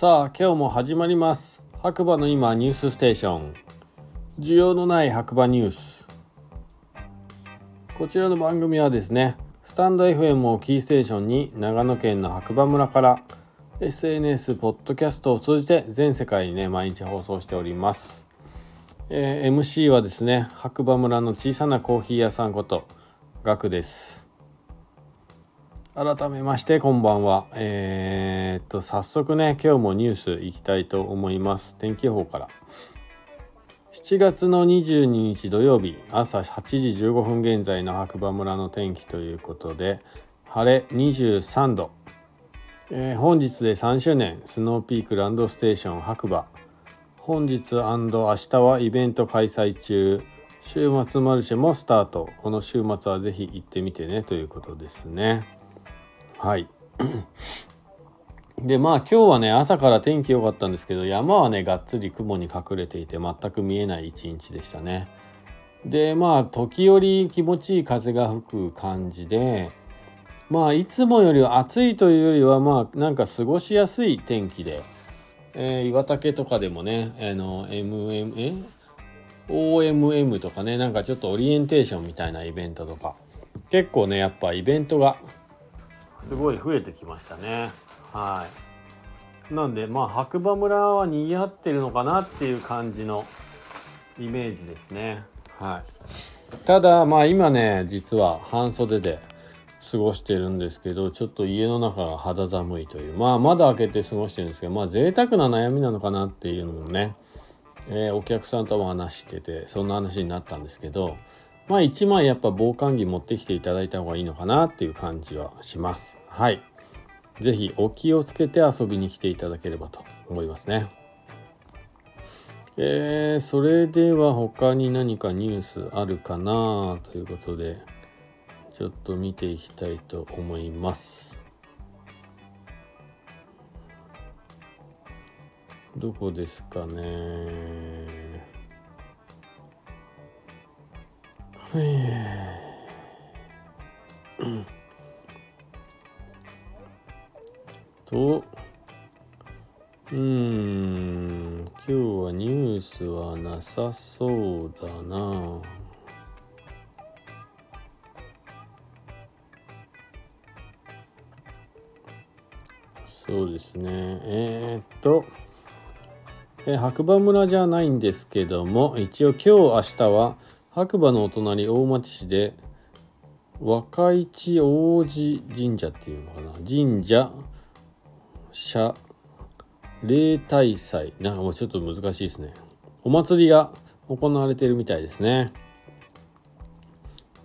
さあ今日も始まります。白馬の今ニュースステーション。需要のない白馬ニュース。こちらの番組はですねスタンド FM をキーステーションに長野県の白馬村から SNS ポッドキャストを通じて全世界にね毎日放送しております、えー、MC はですね白馬村の小さなコーヒー屋さんことガクです。改めましてこんばんは。えー、っと、早速ね、今日もニュースいきたいと思います。天気予報から。7月の22日土曜日朝8時15分現在の白馬村の天気ということで、晴れ23度。えー、本日で3周年、スノーピークランドステーション白馬。本日明日はイベント開催中。週末マルシェもスタート。この週末はぜひ行ってみてねということですね。はい。でまあ今日はね朝から天気良かったんですけど山はねがっつり雲に隠れていて全く見えない一日でしたね。でまあ時折気持ちいい風が吹く感じでまあいつもよりは暑いというよりはまあなんか過ごしやすい天気で、えー、岩竹とかでもねあの MM え？OMM とかねなんかちょっとオリエンテーションみたいなイベントとか結構ねやっぱイベントがすごい増えてきましたね。はい。なんでまあ白馬村は賑わってるのかなっていう感じのイメージですね。はい。ただまあ今ね実は半袖で過ごしてるんですけどちょっと家の中が肌寒いというまあ窓開けて過ごしてるんですけどまあ贅沢な悩みなのかなっていうのもね、えー、お客さんとも話しててそんな話になったんですけどまあ1枚やっぱ防寒着持ってきていただいた方がいいのかなっていう感じはします。はい。是非お気をつけて遊びに来ていただければと思いますね。えー、それでは他に何かニュースあるかなということでちょっと見ていきたいと思います。どこですかねと、うん、今日はニュースはなさそうだな。そうですね。えー、っと、え白馬村じゃないんですけども、一応今日明日は白馬のお隣大町市で若市王子神社っていうのかな？神社社例大祭。なんかもうちょっと難しいですね。お祭りが行われているみたいですね。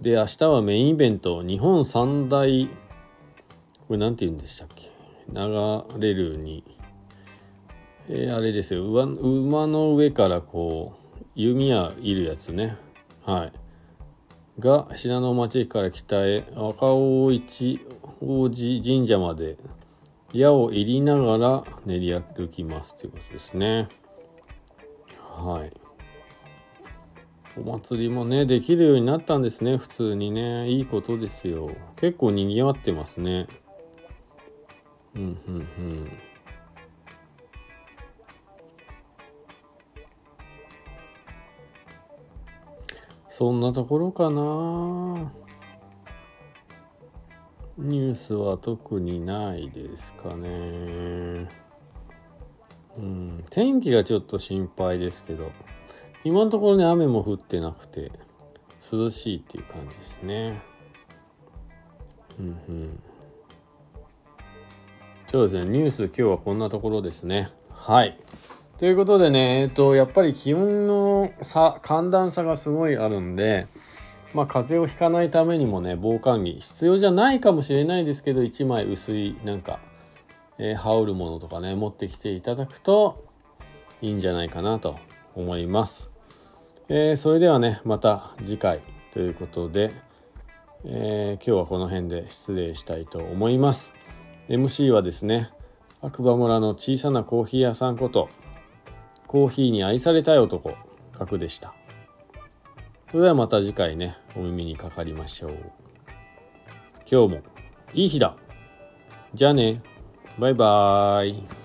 で明日はメインイベント。日本三大これ何て言うんでしたっけ？流れるに。えー、あれですよ。馬の上からこう弓矢いるやつね。はい。が信濃町駅から北へ赤大一王子神社まで矢を入りながら練り歩きますということですね。はい。お祭りもね、できるようになったんですね、普通にね。いいことですよ。結構賑わってますね。うん、うん、うん。そんなところかな。ニュースは特にないですかね。うん天気がちょっと心配ですけど今のところね雨も降ってなくて涼しいっていう感じですね。うんうん。そうですねニュース今日はこんなところですね。はい。ということでね、えっと、やっぱり気温の差、寒暖差がすごいあるんで、まあ、風邪をひかないためにもね、防寒着必要じゃないかもしれないですけど、1枚薄い、なんか、えー、羽織るものとかね、持ってきていただくといいんじゃないかなと思います。えー、それではね、また次回ということで、えー、今日はこの辺で失礼したいと思います。MC はですね、白馬村の小さなコーヒー屋さんこと、コーヒーに愛されたい男、角でした。それではまた次回ね、お耳にかかりましょう。今日もいい日だ。じゃあね、バイバーイ。